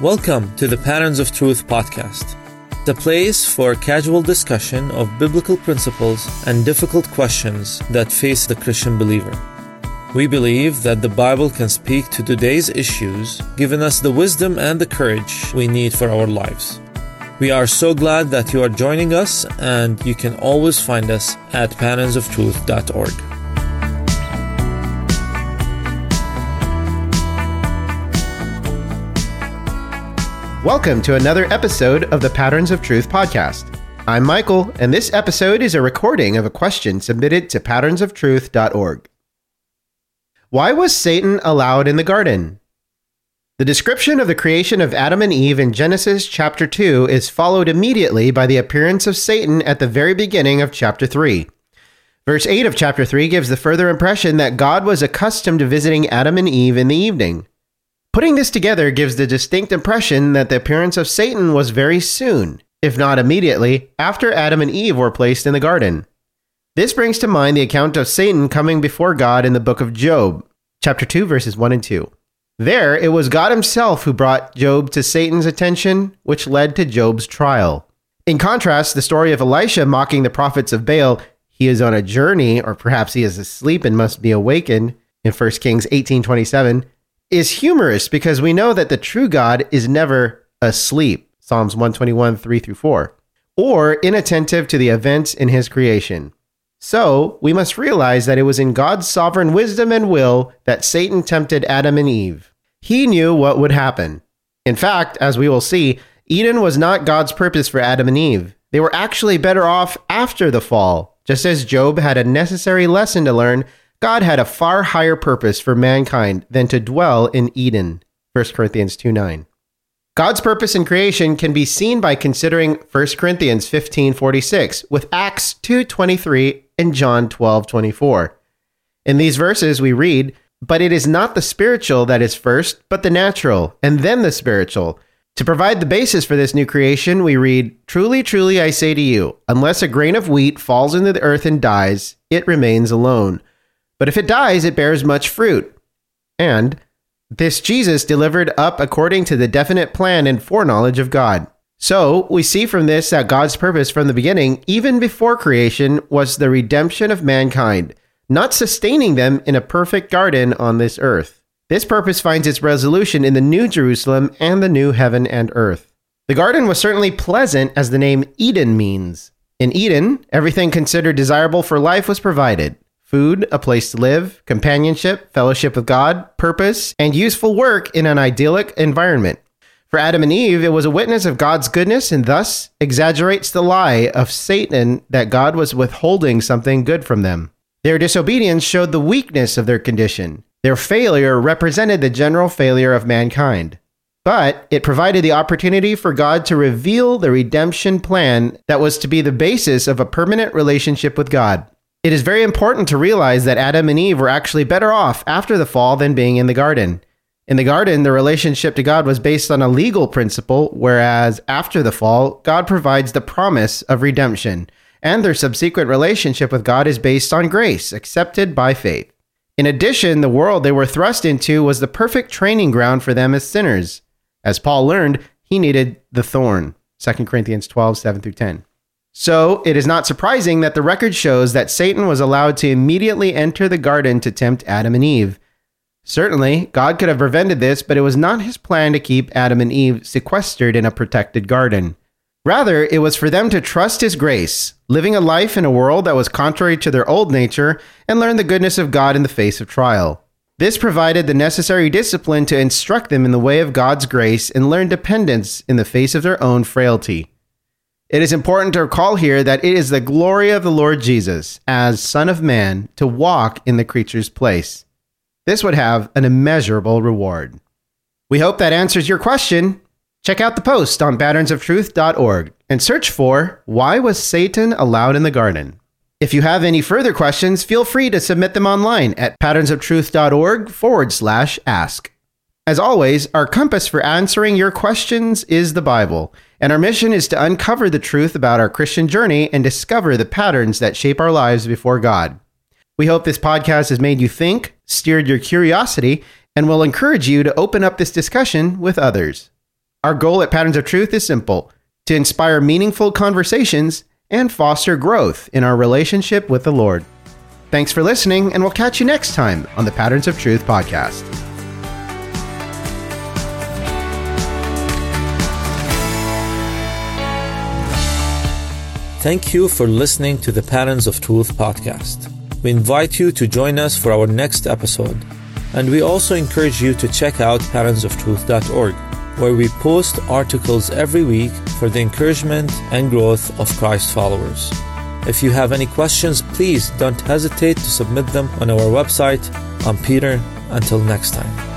Welcome to the Patterns of Truth podcast, the place for casual discussion of biblical principles and difficult questions that face the Christian believer. We believe that the Bible can speak to today's issues, giving us the wisdom and the courage we need for our lives. We are so glad that you are joining us, and you can always find us at patternsofTruth.org. Welcome to another episode of the Patterns of Truth podcast. I'm Michael, and this episode is a recording of a question submitted to patternsofTruth.org. Why was Satan allowed in the garden? The description of the creation of Adam and Eve in Genesis chapter 2 is followed immediately by the appearance of Satan at the very beginning of chapter 3. Verse 8 of chapter 3 gives the further impression that God was accustomed to visiting Adam and Eve in the evening. Putting this together gives the distinct impression that the appearance of Satan was very soon, if not immediately, after Adam and Eve were placed in the garden. This brings to mind the account of Satan coming before God in the book of Job, chapter 2, verses 1 and 2. There, it was God himself who brought Job to Satan's attention, which led to Job's trial. In contrast, the story of Elisha mocking the prophets of Baal, he is on a journey, or perhaps he is asleep and must be awakened, in 1 Kings 18:27, is humorous because we know that the true God is never asleep, Psalms 121, 3 through 4, or inattentive to the events in his creation. So, we must realize that it was in God's sovereign wisdom and will that Satan tempted Adam and Eve. He knew what would happen. In fact, as we will see, Eden was not God's purpose for Adam and Eve. They were actually better off after the fall. Just as Job had a necessary lesson to learn, God had a far higher purpose for mankind than to dwell in Eden. 1 Corinthians 2 9. God's purpose in creation can be seen by considering 1 Corinthians 15:46 with Acts 2:23 and John 12:24. In these verses we read, "But it is not the spiritual that is first, but the natural, and then the spiritual." To provide the basis for this new creation, we read, "Truly, truly I say to you, unless a grain of wheat falls into the earth and dies, it remains alone." But if it dies, it bears much fruit. And this Jesus delivered up according to the definite plan and foreknowledge of God. So we see from this that God's purpose from the beginning, even before creation, was the redemption of mankind, not sustaining them in a perfect garden on this earth. This purpose finds its resolution in the New Jerusalem and the new heaven and earth. The garden was certainly pleasant, as the name Eden means. In Eden, everything considered desirable for life was provided food, a place to live, companionship, fellowship with God, purpose, and useful work in an idyllic environment. For Adam and Eve, it was a witness of God's goodness and thus exaggerates the lie of Satan that God was withholding something good from them. Their disobedience showed the weakness of their condition. Their failure represented the general failure of mankind. But it provided the opportunity for God to reveal the redemption plan that was to be the basis of a permanent relationship with God. It is very important to realize that Adam and Eve were actually better off after the fall than being in the garden. In the garden, the relationship to God was based on a legal principle, whereas after the fall, God provides the promise of redemption, and their subsequent relationship with God is based on grace, accepted by faith. In addition, the world they were thrust into was the perfect training ground for them as sinners. As Paul learned, he needed the thorn. 2 Corinthians 12, 7 through 10. So it is not surprising that the record shows that Satan was allowed to immediately enter the garden to tempt Adam and Eve. Certainly, God could have prevented this, but it was not his plan to keep Adam and Eve sequestered in a protected garden. Rather, it was for them to trust his grace, living a life in a world that was contrary to their old nature, and learn the goodness of God in the face of trial. This provided the necessary discipline to instruct them in the way of God's grace and learn dependence in the face of their own frailty. It is important to recall here that it is the glory of the Lord Jesus, as Son of Man, to walk in the creature's place. This would have an immeasurable reward. We hope that answers your question. Check out the post on patternsofTruth.org and search for Why Was Satan Allowed in the Garden? If you have any further questions, feel free to submit them online at patternsofTruth.org forward slash ask. As always, our compass for answering your questions is the Bible, and our mission is to uncover the truth about our Christian journey and discover the patterns that shape our lives before God. We hope this podcast has made you think, steered your curiosity, and will encourage you to open up this discussion with others. Our goal at Patterns of Truth is simple to inspire meaningful conversations and foster growth in our relationship with the Lord. Thanks for listening, and we'll catch you next time on the Patterns of Truth podcast. Thank you for listening to the Patterns of Truth podcast. We invite you to join us for our next episode, and we also encourage you to check out patternsoftruth.org, where we post articles every week for the encouragement and growth of Christ followers. If you have any questions, please don't hesitate to submit them on our website. I'm Peter. Until next time.